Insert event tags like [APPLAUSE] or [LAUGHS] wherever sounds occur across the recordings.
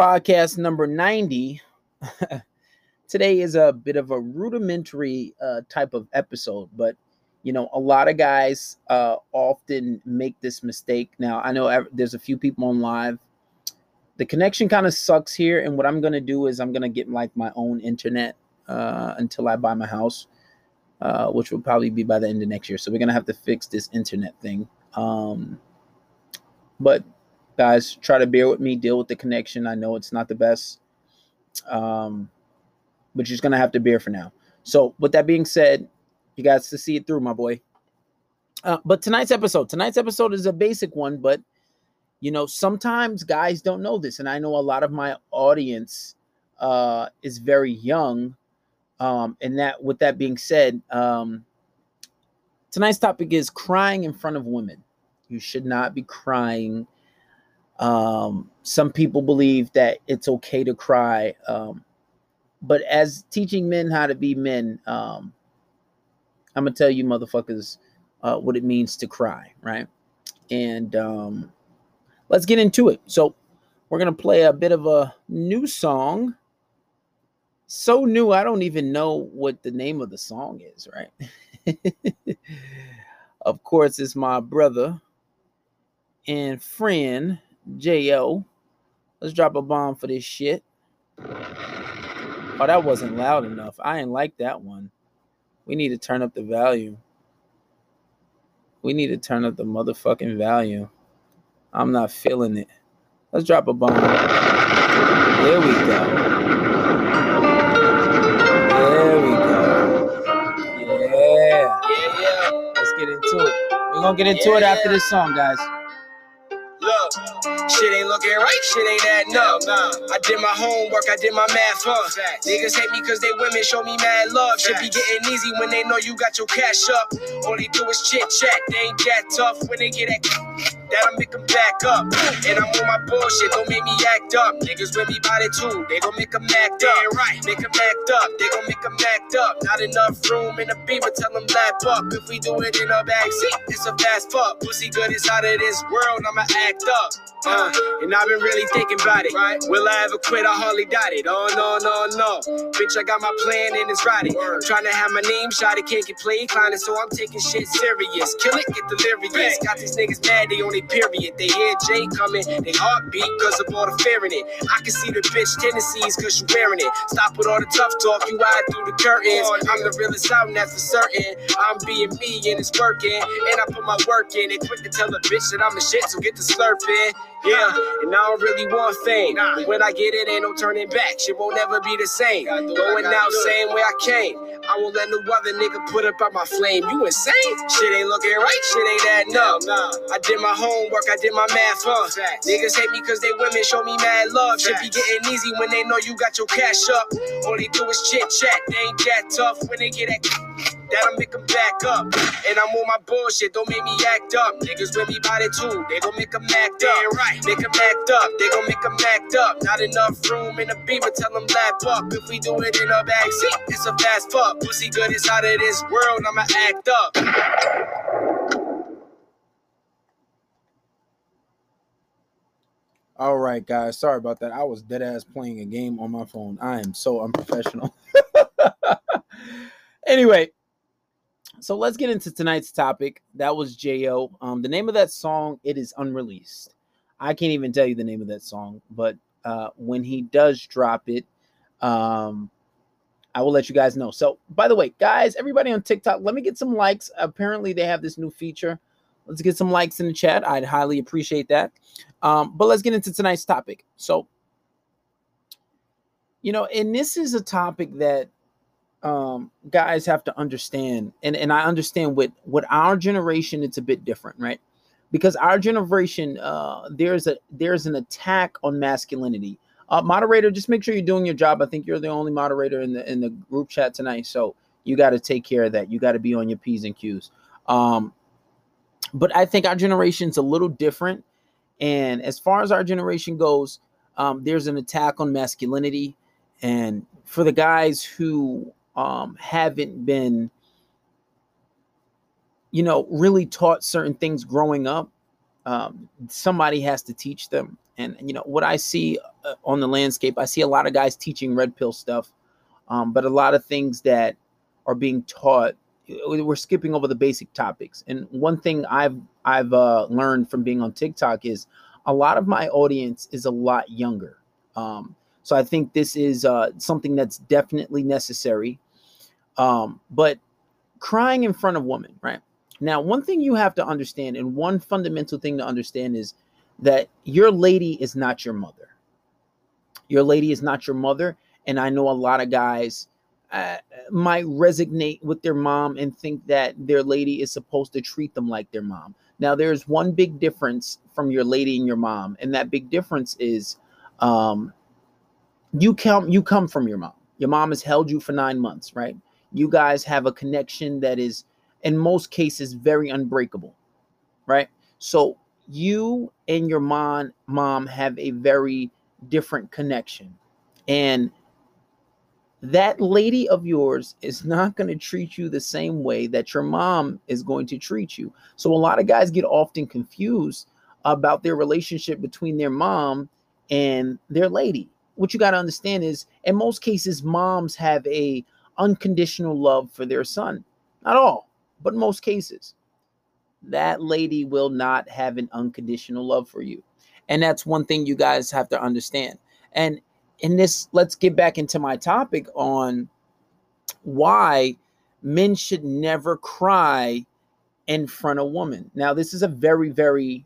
podcast number 90. [LAUGHS] Today is a bit of a rudimentary uh, type of episode, but you know, a lot of guys uh, often make this mistake. Now, I know there's a few people on live. The connection kind of sucks here, and what I'm gonna do is I'm gonna get like my own internet uh, until I buy my house, uh, which will probably be by the end of next year. So we're gonna have to fix this internet thing. Um, but guys, try to bear with me, deal with the connection. I know it's not the best, um, but you're just gonna have to bear for now. So, with that being said, you guys to see it through, my boy. Uh, but tonight's episode, tonight's episode is a basic one, but you know, sometimes guys don't know this, and I know a lot of my audience uh, is very young. Um, and that, with that being said, um, tonight's topic is crying in front of women. You should not be crying. Um, some people believe that it's okay to cry. Um, but as teaching men how to be men, um, I'm gonna tell you motherfuckers uh, what it means to cry, right? And um, let's get into it. So we're gonna play a bit of a new song. So new, I don't even know what the name of the song is, right? [LAUGHS] of course, it's my brother and friend Jo. Let's drop a bomb for this shit. Oh, that wasn't loud enough. I didn't like that one. We need to turn up the value. We need to turn up the motherfucking value. I'm not feeling it. Let's drop a bomb. There we go. There we go. Yeah. Yeah, yeah. Let's get into it. We're gonna get into it after this song, guys. Shit ain't looking right, shit ain't adding up. I did my homework, I did my math, huh? Niggas hate me cause they women show me mad love. Shit be getting easy when they know you got your cash up. All they do is chit chat, they ain't that tough when they get that that'll make them back up. And I'm on my bullshit, don't make me act up. Niggas with me body too, they gon' make them act up. right, make them act up, they gon' make them act up. Not enough room in the beamer, tell them lap up. If we do it in a backseat, it's a fast fuck. Pussy good is out of this world, I'ma act up. Uh, and I've been really thinking about it. Right. Will I ever quit? I hardly doubt it. Oh no, no, no. Bitch, I got my plan and it's right. I'm trying to have my name shot, it can't get played climbing, so I'm taking shit serious. Kill it, get delirious. Got these niggas mad, they only period. They hear Jay coming, they heartbeat cause of all the fear in it. I can see the bitch tendencies cause you wearing it. Stop with all the tough talk, you ride through the curtains. I'm the realest out, and that's for certain. I'm being me and it's working. And I put my work in. They quick to tell the bitch that I'm the shit, so get the slurping. Yeah, and I don't really want fame. But when I get it, ain't no turning back. Shit won't never be the same. Going out same way I came. I won't let no other nigga put up on my flame. You insane? Shit ain't looking right, shit ain't adding up. I did my homework, I did my math, huh? Niggas hate me cause they women show me mad love. Should be getting easy when they know you got your cash up. All they do is chit chat, they ain't that tough when they get that that'll make them back up. And I'm on my bullshit, don't make me act up. Niggas with me by the too, they gon' make them act up. right, make them act up, they gon' make them act up. Not enough room in the beamer, tell them lap up. If we do it in a backseat, it's a fast fuck. Pussy good is out of this world, I'ma act up. All right, guys. Sorry about that. I was dead ass playing a game on my phone. I am so unprofessional. [LAUGHS] anyway, so let's get into tonight's topic. That was Jo. Um, the name of that song it is unreleased. I can't even tell you the name of that song, but uh, when he does drop it, um, I will let you guys know. So, by the way, guys, everybody on TikTok, let me get some likes. Apparently, they have this new feature. Let's get some likes in the chat. I'd highly appreciate that. Um, but let's get into tonight's topic. So, you know, and this is a topic that um, guys have to understand, and and I understand with with our generation, it's a bit different, right? Because our generation, uh, there's a there's an attack on masculinity. Uh, moderator, just make sure you're doing your job. I think you're the only moderator in the in the group chat tonight, so you got to take care of that. You got to be on your p's and q's. Um, but I think our generation's a little different, and as far as our generation goes, um, there's an attack on masculinity, and for the guys who um, haven't been, you know, really taught certain things growing up, um, somebody has to teach them. And you know what I see uh, on the landscape, I see a lot of guys teaching red pill stuff, um, but a lot of things that are being taught, we're skipping over the basic topics. And one thing I've I've uh, learned from being on TikTok is a lot of my audience is a lot younger. Um, so I think this is uh, something that's definitely necessary. Um, but crying in front of women, right? Now, one thing you have to understand, and one fundamental thing to understand is that your lady is not your mother. Your lady is not your mother. And I know a lot of guys uh, might resonate with their mom and think that their lady is supposed to treat them like their mom. Now, there's one big difference from your lady and your mom, and that big difference is um, you come you come from your mom. Your mom has held you for nine months, right? You guys have a connection that is in most cases very unbreakable right so you and your mom mom have a very different connection and that lady of yours is not going to treat you the same way that your mom is going to treat you so a lot of guys get often confused about their relationship between their mom and their lady what you got to understand is in most cases moms have a unconditional love for their son not all but in most cases, that lady will not have an unconditional love for you. And that's one thing you guys have to understand. And in this, let's get back into my topic on why men should never cry in front of women. Now, this is a very, very,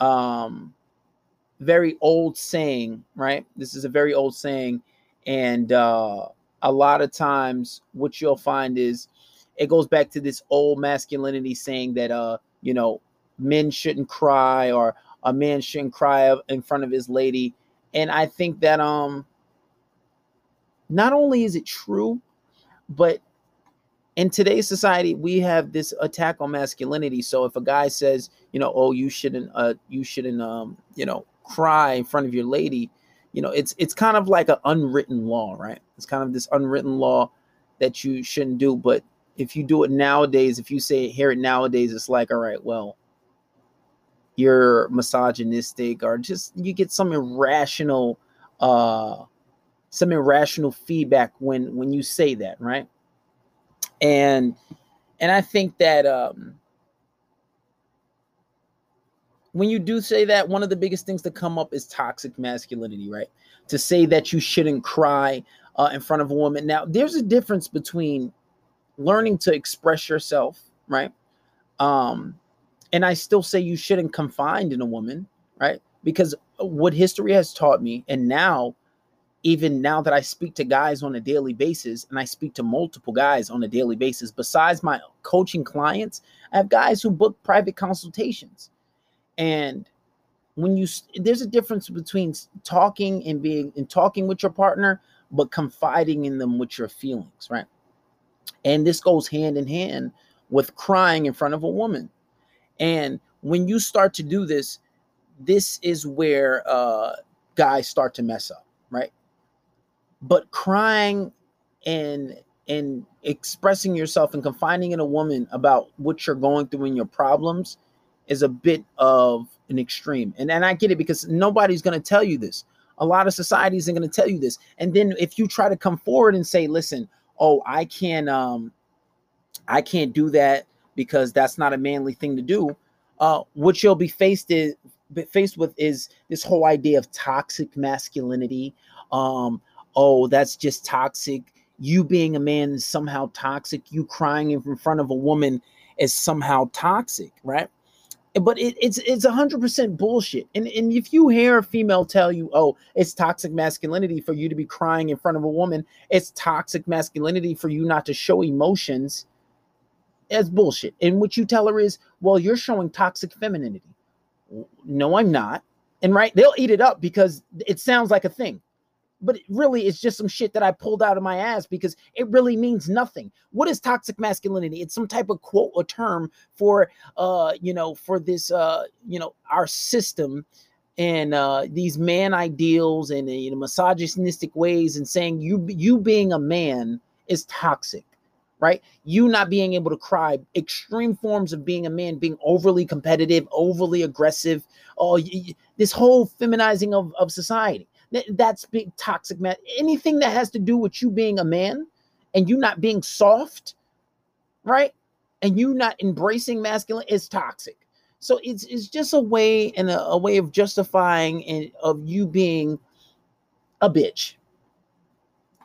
um, very old saying, right? This is a very old saying. And uh, a lot of times, what you'll find is it goes back to this old masculinity saying that uh you know men shouldn't cry or a man shouldn't cry in front of his lady and i think that um not only is it true but in today's society we have this attack on masculinity. So if a guy says you know oh you shouldn't uh you shouldn't um you know cry in front of your lady you know it's it's kind of like an unwritten law right? It's kind of this unwritten law that you shouldn't do. But if you do it nowadays, if you say hear it nowadays, it's like, all right, well, you're misogynistic or just you get some irrational uh some irrational feedback when when you say that, right? And and I think that um when you do say that, one of the biggest things to come up is toxic masculinity, right? To say that you shouldn't cry uh, in front of a woman. Now, there's a difference between learning to express yourself, right? Um, and I still say you shouldn't confine in a woman, right? Because what history has taught me, and now, even now that I speak to guys on a daily basis, and I speak to multiple guys on a daily basis, besides my coaching clients, I have guys who book private consultations. And when you there's a difference between talking and being and talking with your partner, but confiding in them with your feelings, right? And this goes hand in hand with crying in front of a woman. And when you start to do this, this is where uh, guys start to mess up, right? But crying and and expressing yourself and confiding in a woman about what you're going through and your problems is a bit of an extreme. And and I get it because nobody's going to tell you this. A lot of societies are going to tell you this. And then if you try to come forward and say, "Listen, oh, I can't um I can't do that because that's not a manly thing to do. Uh, what you'll be faced is faced with is this whole idea of toxic masculinity. Um, oh, that's just toxic. You being a man is somehow toxic. You crying in front of a woman is somehow toxic, right? but it, it's it's hundred percent bullshit. And and if you hear a female tell you, "Oh, it's toxic masculinity for you to be crying in front of a woman," it's toxic masculinity for you not to show emotions. It's bullshit. And what you tell her is, "Well, you're showing toxic femininity." No, I'm not. And right, they'll eat it up because it sounds like a thing but it really it's just some shit that I pulled out of my ass because it really means nothing. What is toxic masculinity? It's some type of quote or term for uh, you know, for this uh, you know, our system and uh these man ideals and you know misogynistic ways and saying you you being a man is toxic, right? You not being able to cry, extreme forms of being a man, being overly competitive, overly aggressive, oh, this whole feminizing of, of society. That's big toxic man. Anything that has to do with you being a man and you not being soft, right? And you not embracing masculine is toxic. So it's it's just a way and a, a way of justifying and of you being a bitch.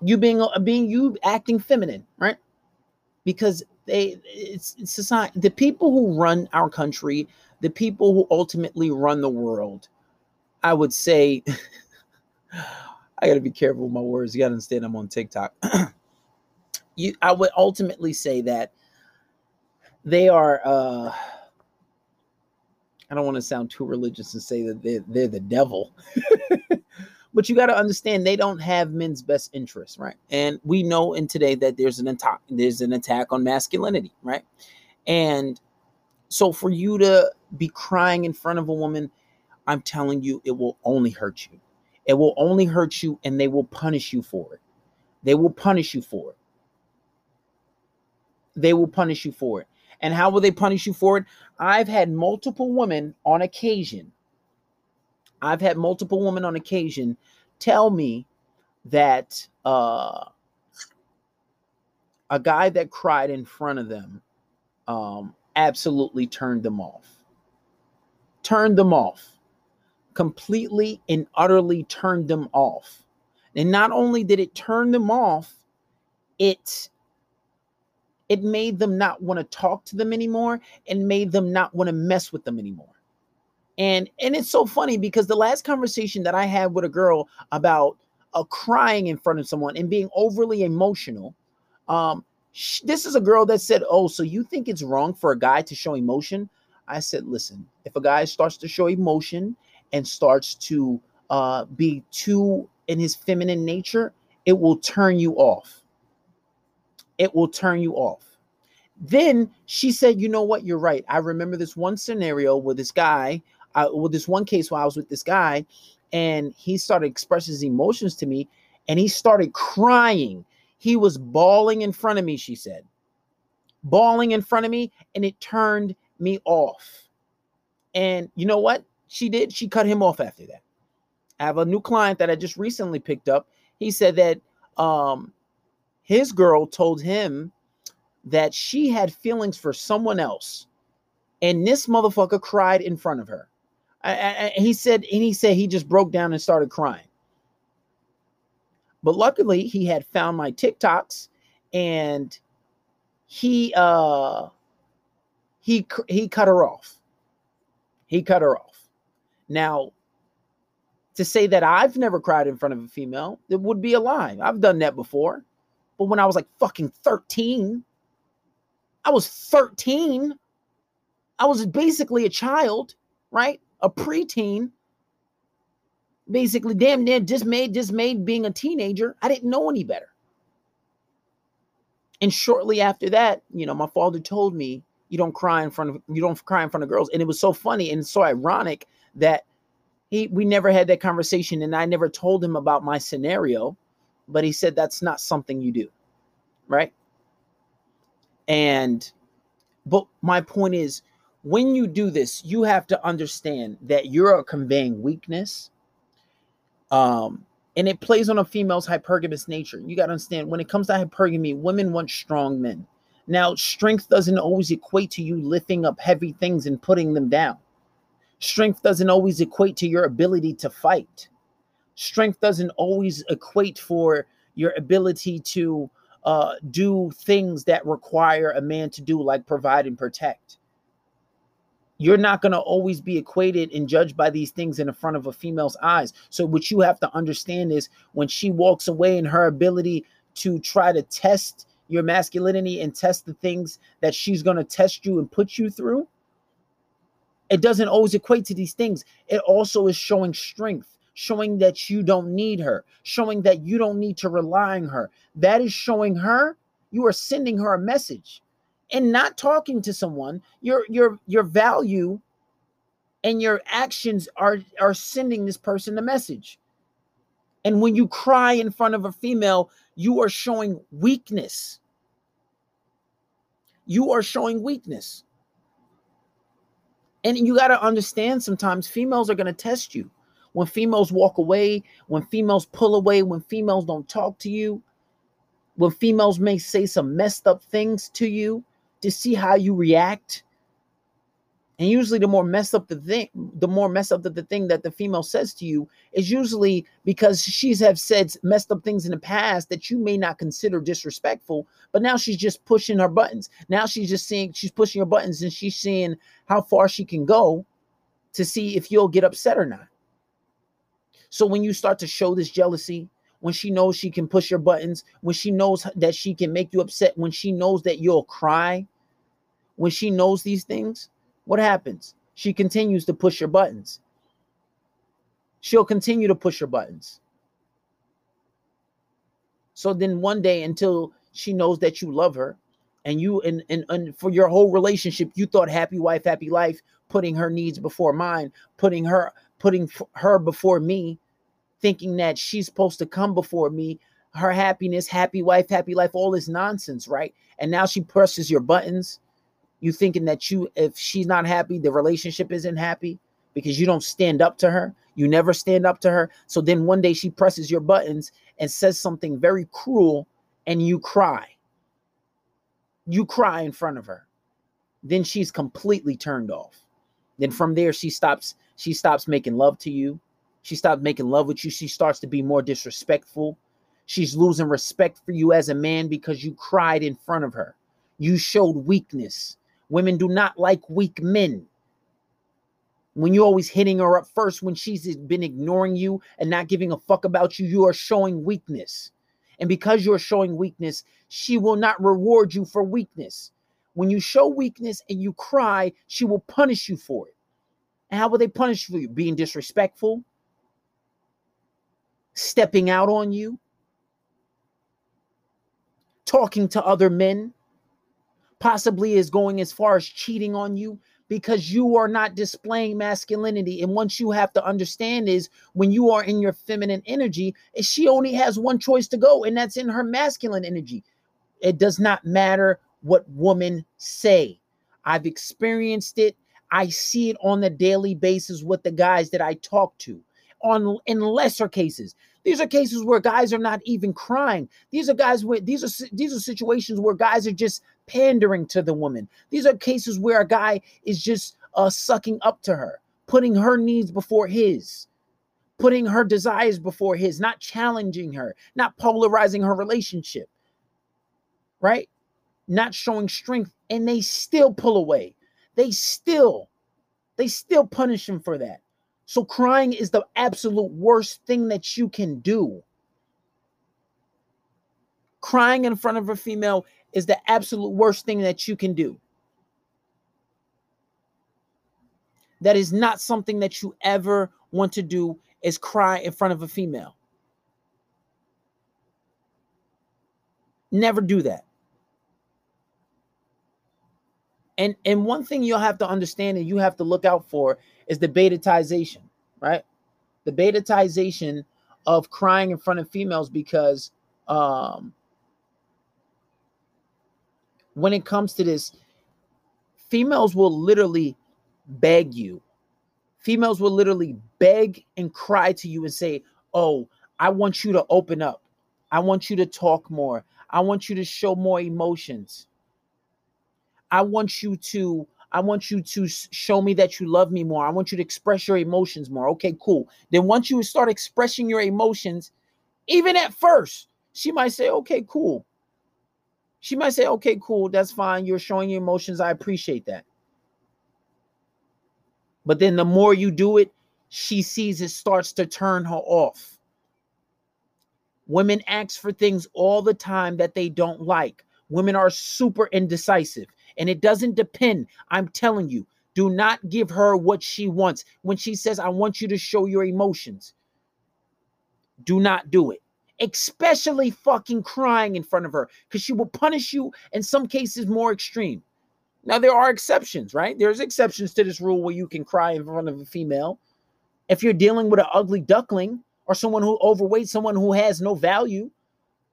You being being you acting feminine, right? Because they it's, it's society the people who run our country the people who ultimately run the world i would say [LAUGHS] i gotta be careful with my words you gotta understand i'm on tiktok. [CLEARS THROAT] You i would ultimately say that they are uh i don't want to sound too religious and say that they're, they're the devil [LAUGHS] but you got to understand they don't have men's best interests, right? And we know in today that there's an attack, there's an attack on masculinity, right? And so for you to be crying in front of a woman, I'm telling you, it will only hurt you. It will only hurt you, and they will punish you for it. They will punish you for it. They will punish you for it. And how will they punish you for it? I've had multiple women on occasion I've had multiple women on occasion tell me that uh, a guy that cried in front of them um, absolutely turned them off. Turned them off. Completely and utterly turned them off. And not only did it turn them off, it it made them not want to talk to them anymore and made them not want to mess with them anymore and and it's so funny because the last conversation that i had with a girl about uh, crying in front of someone and being overly emotional um sh- this is a girl that said oh so you think it's wrong for a guy to show emotion i said listen if a guy starts to show emotion and starts to uh be too in his feminine nature it will turn you off it will turn you off then she said, You know what? You're right. I remember this one scenario where this guy I, well, this one case where I was with this guy, and he started expressing his emotions to me, and he started crying. He was bawling in front of me. She said, bawling in front of me, and it turned me off. And you know what she did? She cut him off after that. I have a new client that I just recently picked up. He said that um, his girl told him that she had feelings for someone else, and this motherfucker cried in front of her. I, I, he said, and he said he just broke down and started crying. But luckily, he had found my TikToks, and he uh he he cut her off. He cut her off. Now, to say that I've never cried in front of a female, it would be a lie. I've done that before. But when I was like fucking 13, I was 13. I was basically a child, right? A preteen, basically damn near just made just made being a teenager. I didn't know any better. And shortly after that, you know, my father told me, you don't cry in front of you don't cry in front of girls. And it was so funny and so ironic that he we never had that conversation and I never told him about my scenario, but he said that's not something you do. Right? And but my point is when you do this, you have to understand that you're conveying weakness. Um, and it plays on a female's hypergamous nature. You got to understand when it comes to hypergamy, women want strong men. Now, strength doesn't always equate to you lifting up heavy things and putting them down. Strength doesn't always equate to your ability to fight. Strength doesn't always equate for your ability to uh, do things that require a man to do, like provide and protect you're not going to always be equated and judged by these things in the front of a female's eyes. So, what you have to understand is when she walks away in her ability to try to test your masculinity and test the things that she's going to test you and put you through, it doesn't always equate to these things. It also is showing strength, showing that you don't need her, showing that you don't need to rely on her. That is showing her you are sending her a message and not talking to someone, your your your value and your actions are are sending this person a message. And when you cry in front of a female, you are showing weakness. you are showing weakness. And you got to understand sometimes females are going to test you. When females walk away, when females pull away, when females don't talk to you, when females may say some messed up things to you to see how you react and usually the more messed up the thing, the more messed up the, the thing that the female says to you is usually because she's have said messed up things in the past that you may not consider disrespectful, but now she's just pushing her buttons. Now she's just seeing she's pushing her buttons and she's seeing how far she can go to see if you'll get upset or not. So when you start to show this jealousy, when she knows she can push your buttons, when she knows that she can make you upset, when she knows that you'll cry, when she knows these things, what happens? She continues to push your buttons. She'll continue to push your buttons. So then one day until she knows that you love her and you and, and, and for your whole relationship you thought happy wife happy life putting her needs before mine putting her putting her before me thinking that she's supposed to come before me her happiness happy wife happy life all this nonsense right and now she presses your buttons you thinking that you if she's not happy the relationship isn't happy because you don't stand up to her. You never stand up to her. So then one day she presses your buttons and says something very cruel and you cry. You cry in front of her. Then she's completely turned off. Then from there she stops she stops making love to you. She stops making love with you. She starts to be more disrespectful. She's losing respect for you as a man because you cried in front of her. You showed weakness Women do not like weak men. When you're always hitting her up first, when she's been ignoring you and not giving a fuck about you, you are showing weakness. And because you're showing weakness, she will not reward you for weakness. When you show weakness and you cry, she will punish you for it. And how will they punish you? Being disrespectful, stepping out on you, talking to other men, possibly is going as far as cheating on you because you are not displaying masculinity. And once you have to understand is when you are in your feminine energy, eh, she only has one choice to go, and that's in her masculine energy. It does not matter what women say. I've experienced it. I see it on a daily basis with the guys that I talk to on in lesser cases. These are cases where guys are not even crying. These are guys where these are these are situations where guys are just pandering to the woman. These are cases where a guy is just uh, sucking up to her, putting her needs before his, putting her desires before his, not challenging her, not polarizing her relationship, right? Not showing strength, and they still pull away. They still, they still punish him for that. So crying is the absolute worst thing that you can do. Crying in front of a female is the absolute worst thing that you can do. That is not something that you ever want to do is cry in front of a female. Never do that. And and one thing you'll have to understand and you have to look out for is the betatization, right? The betatization of crying in front of females because um when it comes to this, females will literally beg you. Females will literally beg and cry to you and say, Oh, I want you to open up. I want you to talk more. I want you to show more emotions. I want you to I want you to show me that you love me more. I want you to express your emotions more. Okay, cool. Then once you start expressing your emotions, even at first, she might say, "Okay, cool she might say, okay, cool, that's fine. You're showing your emotions. I appreciate that. But then the more you do it, she sees it starts to turn her off. Women ask for things all the time that they don't like. Women are super indecisive, and it doesn't depend. I'm telling you, do not give her what she wants. When she says, I want you to show your emotions, do not do it especially fucking crying in front of her because she will punish you in some cases more extreme. Now, there are exceptions, right? There's exceptions to this rule where you can cry in front of a female. If you're dealing with an ugly duckling or someone who overweight, someone who has no value,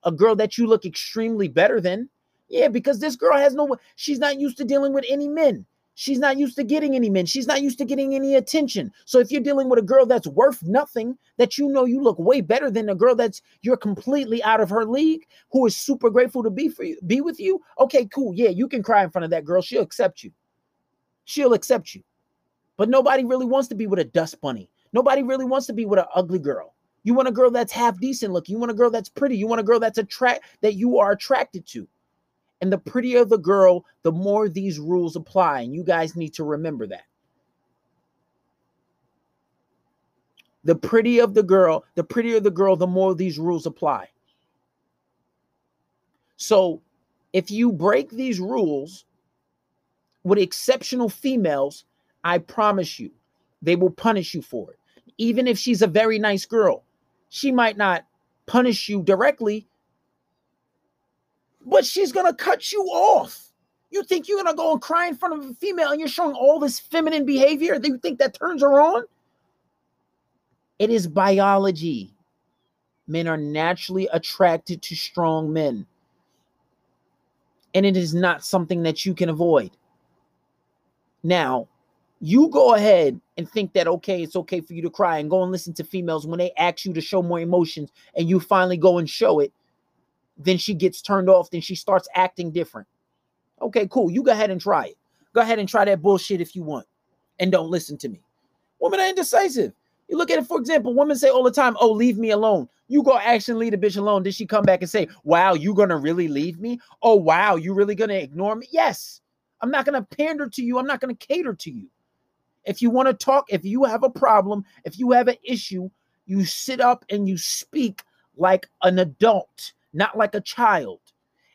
a girl that you look extremely better than, Yeah, because this girl has no, she's not used to dealing with any men. She's not used to getting any men. She's not used to getting any attention. So if you're dealing with a girl that's worth nothing, that you know you look way better than a girl that's you're completely out of her league, who is super grateful to be for you, be with you. Okay, cool. Yeah, you can cry in front of that girl. She'll accept you. She'll accept you. But nobody really wants to be with a dust bunny. Nobody really wants to be with an ugly girl. You want a girl that's half decent looking. You want a girl that's pretty. You want a girl that's attract that you are attracted to. And the prettier the girl, the more these rules apply. And you guys need to remember that. The prettier the girl, the prettier the girl, the more these rules apply. So if you break these rules with exceptional females, I promise you, they will punish you for it. Even if she's a very nice girl, she might not punish you directly, but she's gonna cut you off. You think you're gonna go and cry in front of a female and you're showing all this feminine behavior? Do you think that turns her on? It is biology. Men are naturally attracted to strong men. And it is not something that you can avoid. Now, you go ahead and think that okay, it's okay for you to cry and go and listen to females when they ask you to show more emotions and you finally go and show it then she gets turned off, then she starts acting different. Okay, cool. You go ahead and try it. Go ahead and try that bullshit if you want. And don't listen to me. Women are indecisive. You look at it, for example, women say all the time, Oh, leave me alone. You go action leave a bitch alone. Did she come back and say, Wow, you gonna really leave me? Oh, wow, you really gonna ignore me? Yes. I'm not gonna pander to you. I'm not gonna cater to you. If you want to talk, if you have a problem, if you have an issue, you sit up and you speak like an adult not like a child.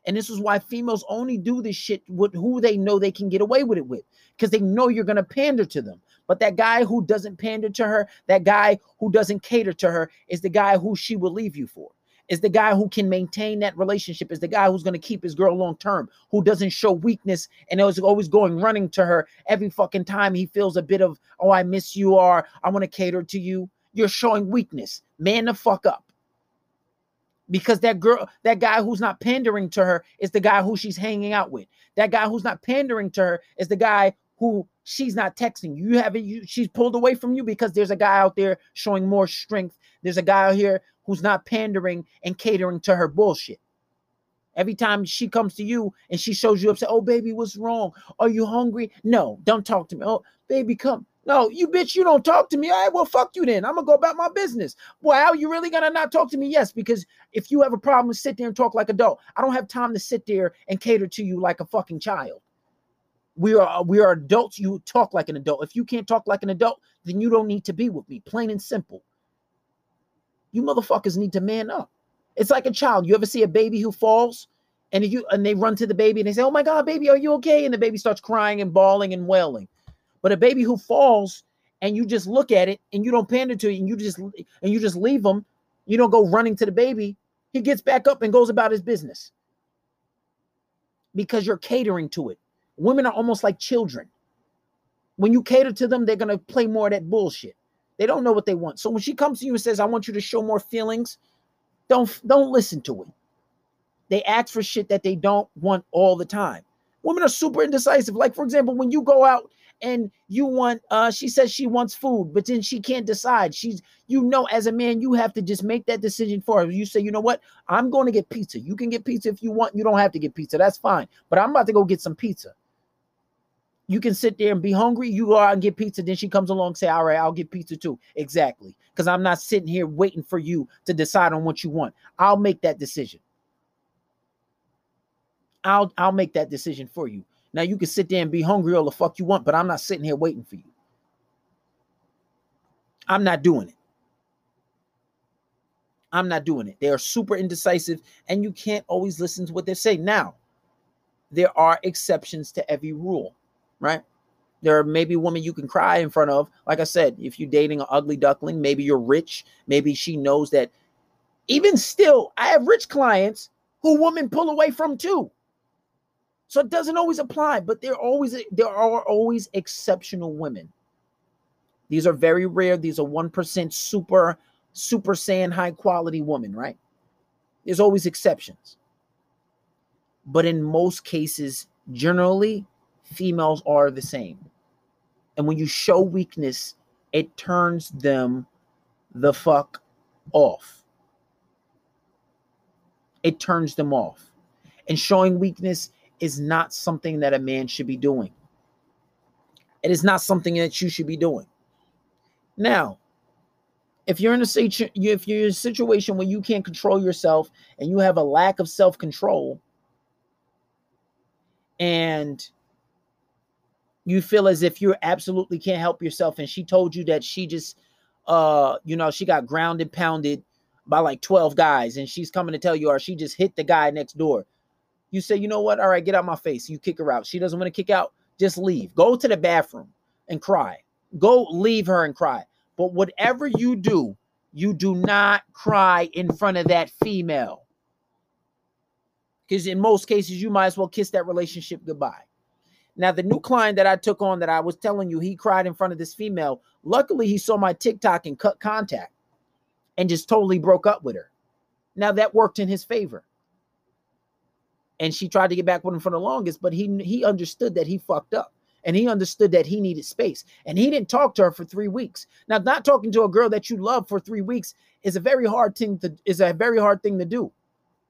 And this is why females only do this shit with who they know they can get away with it with because they know you're going to pander to them. But that guy who doesn't pander to her, that guy who doesn't cater to her, is the guy who she will leave you for. Is the guy who can maintain that relationship, is the guy who's going to keep his girl long term, who doesn't show weakness and is always going running to her every fucking time he feels a bit of, oh, I miss you or I want to cater to you. You're showing weakness. Man the fuck up because that girl, that guy who's not pandering to her is the guy who she's hanging out with. That guy who's not pandering to her is the guy who she's not texting. You haven't you she's pulled away from you because there's a guy out there showing more strength. There's a guy out here who's not pandering and catering to her bullshit. Every time she comes to you and she shows you upset, oh baby, what's wrong? Are you hungry? No, don't talk to me. Oh, baby, come. No, you bitch, you don't talk to me. All right, well, fuck you then. I'm gonna go about my business. Wow, you really gonna not talk to me? Yes, because if you have a problem, sit there and talk like a adult. I don't have time to sit there and cater to you like a fucking child. We are uh, we are adults. You talk like an adult. If you can't talk like an adult, then you don't need to be with me. Plain and simple. You motherfuckers need to man up. It's like a child. You ever see a baby who falls? And you and they run to the baby and they say, Oh my god, baby, are you okay? And the baby starts crying and bawling and wailing. But a baby who falls and you just look at it and you don't pander to it and you just and you just leave him, you don't go running to the baby, he gets back up and goes about his business. Because you're catering to it. Women are almost like children. When you cater to them, they're gonna play more of that bullshit. They don't know what they want. So when she comes to you and says, I want you to show more feelings, don't don't listen to it. They ask for shit that they don't want all the time. Women are super indecisive. Like, for example, when you go out and you want uh she says she wants food but then she can't decide. She's you know as a man you have to just make that decision for her. You say you know what? I'm going to get pizza. You can get pizza if you want. You don't have to get pizza. That's fine. But i'm about to go get some pizza. You can sit there and be hungry. You go out and get pizza. Then she comes along say all right i'll get pizza too. Exactly. Because i'm not sitting here waiting for you to decide on what you want. I'll make that decision. I'll i'll make that decision for you now you can sit there and be hungry all the fuck you want, but I'm not sitting here waiting for you. I'm not doing it. I'm not doing it. They are super indecisive, and you can't always listen to what they say. Now, there are exceptions to every rule, right? There are maybe women you can cry in front of. Like I said, if you're dating an ugly duckling, maybe you're rich. Maybe she knows that. Even still, I have rich clients who women pull away from too. So it doesn't always apply, but there always there are always exceptional women. These are very rare. These are 1% super super saiyan high quality woman, right? There's always exceptions. But in most cases, generally, females are the same. And when you show weakness, it turns them the fuck off. It turns them off. And showing weakness is not something that a man should be doing. It is not something that you should be doing. Now, if you're in a situ- if you're in a situation where you can't control yourself and you have a lack of self-control and you feel as if you absolutely can't help yourself and she told you that she just uh you know she got grounded pounded by like 12 guys and she's coming to tell you or she just hit the guy next door you say you know what? All right get out my face. You kick her out. She doesn't want to kick out. Just leave. Go to the bathroom and cry. Go leave her and cry. But whatever you do you do not cry in front of that female. Because in most cases you might as well kiss that relationship goodbye. Now, the new client that I took on that I was telling you, he cried in front of this female. Luckily, he saw my TikTok and cut contact and just totally broke up with her. Now, that worked in his favor. And she tried to get back with him for the longest, but he he understood that he fucked up. And he understood that he needed space. And he didn't talk to her for three weeks. Now, not talking to a girl that you love for three weeks is a very hard thing to is a very hard thing to do.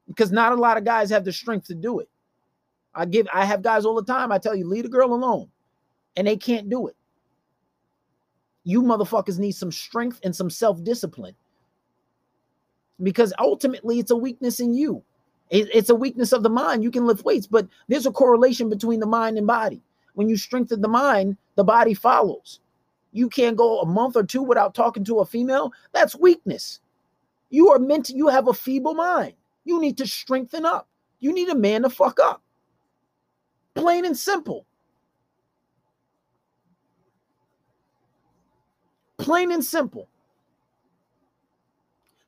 Because not a lot of guys have the strength to do it. I give I have guys all the time. I tell you, leave a girl alone. And they can't do it. You motherfuckers need some strength and some self-discipline. Because ultimately it's a weakness in you. It's a weakness of the mind. You can lift weights, but there's a correlation between the mind and body. When you strengthen the mind, the body follows. You can't go a month or two without talking to a female. That's weakness. You are meant to, you have a feeble mind. You need to strengthen up. You need a man to fuck up. Plain and simple. Plain and simple.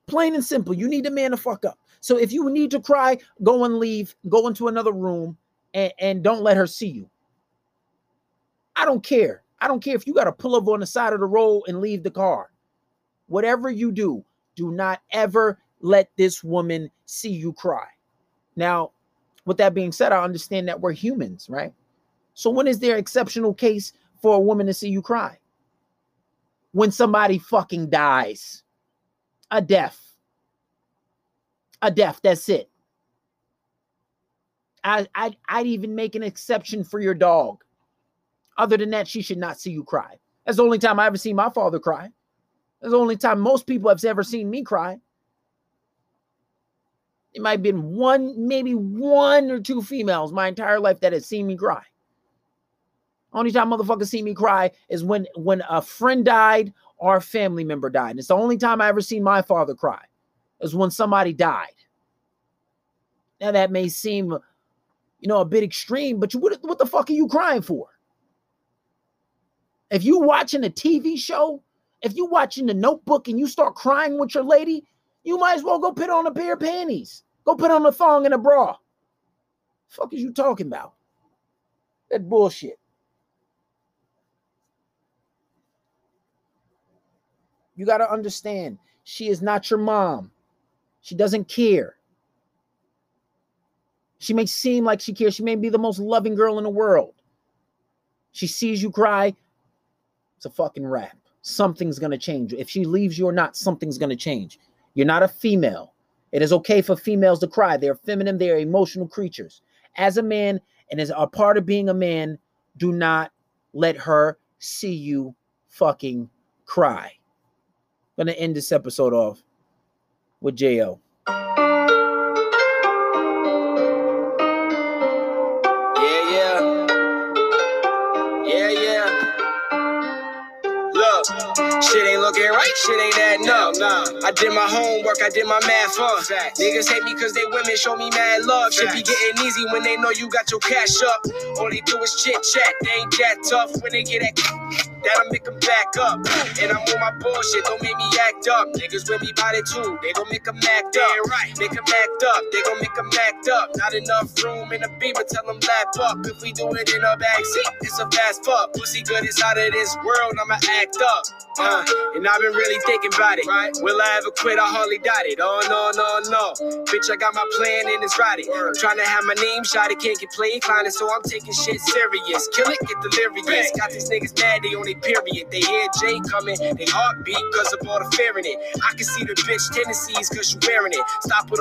Plain and simple. You need a man to fuck up. So if you need to cry, go and leave, go into another room and, and don't let her see you. I don't care. I don't care if you got to pull up on the side of the road and leave the car. Whatever you do, do not ever let this woman see you cry. Now, with that being said, I understand that we're humans, right? So when is there exceptional case for a woman to see you cry? When somebody fucking dies. A death. A death, that's it. I, I'd, I'd even make an exception for your dog. Other than that, she should not see you cry. That's the only time I ever seen my father cry. That's the only time most people have ever seen me cry. It might have been one, maybe one or two females my entire life that has seen me cry. Only time motherfuckers see me cry is when when a friend died or a family member died. And it's the only time I ever seen my father cry is when somebody died. Now that may seem, you know, a bit extreme, but you, what, what the fuck are you crying for? If you watching a TV show, if you watching the notebook and you start crying with your lady, you might as well go put on a pair of panties. Go put on a thong and a bra. fuck is you talking about? That bullshit. You got to understand, she is not your mom. She doesn't care. She may seem like she cares. She may be the most loving girl in the world. She sees you cry, it's a fucking wrap. Something's going to change. If she leaves you or not, something's going to change. You're not a female. It is okay for females to cry. They're feminine, they're emotional creatures. As a man, and as a part of being a man, do not let her see you fucking cry. I'm gonna end this episode off with J.O. Yeah, yeah. Yeah, yeah. Look, shit ain't looking right, shit ain't adding up. Nah, I did my homework, I did my math up. Niggas hate me cause they women show me mad love. Shit be getting easy when they know you got your cash up. All they do is chit chat, they ain't that tough when they get that. That'll make them back up. And I'm on my bullshit, don't make me act up. Niggas with me body too, they gon' make them act up. right. Make them act up, they gon' make them act up. Not enough room in the beamer, tell them lap up. If we do it in a backseat, it's a fast fuck. Pussy good is out of this world, I'ma act up. Uh, and I've been really thinking about it. Right. Will I ever quit? I hardly doubt it. Oh no, no, no. Bitch, I got my plan and it's right. I'm trying to have my name shot, it can't get played climbing, so I'm taking shit serious. Kill it, get delirious. Got these niggas mad, they on their period. They hear Jay coming, they heartbeat cause of all the fear in it. I can see the bitch tendencies cause you wearing it. Stop with all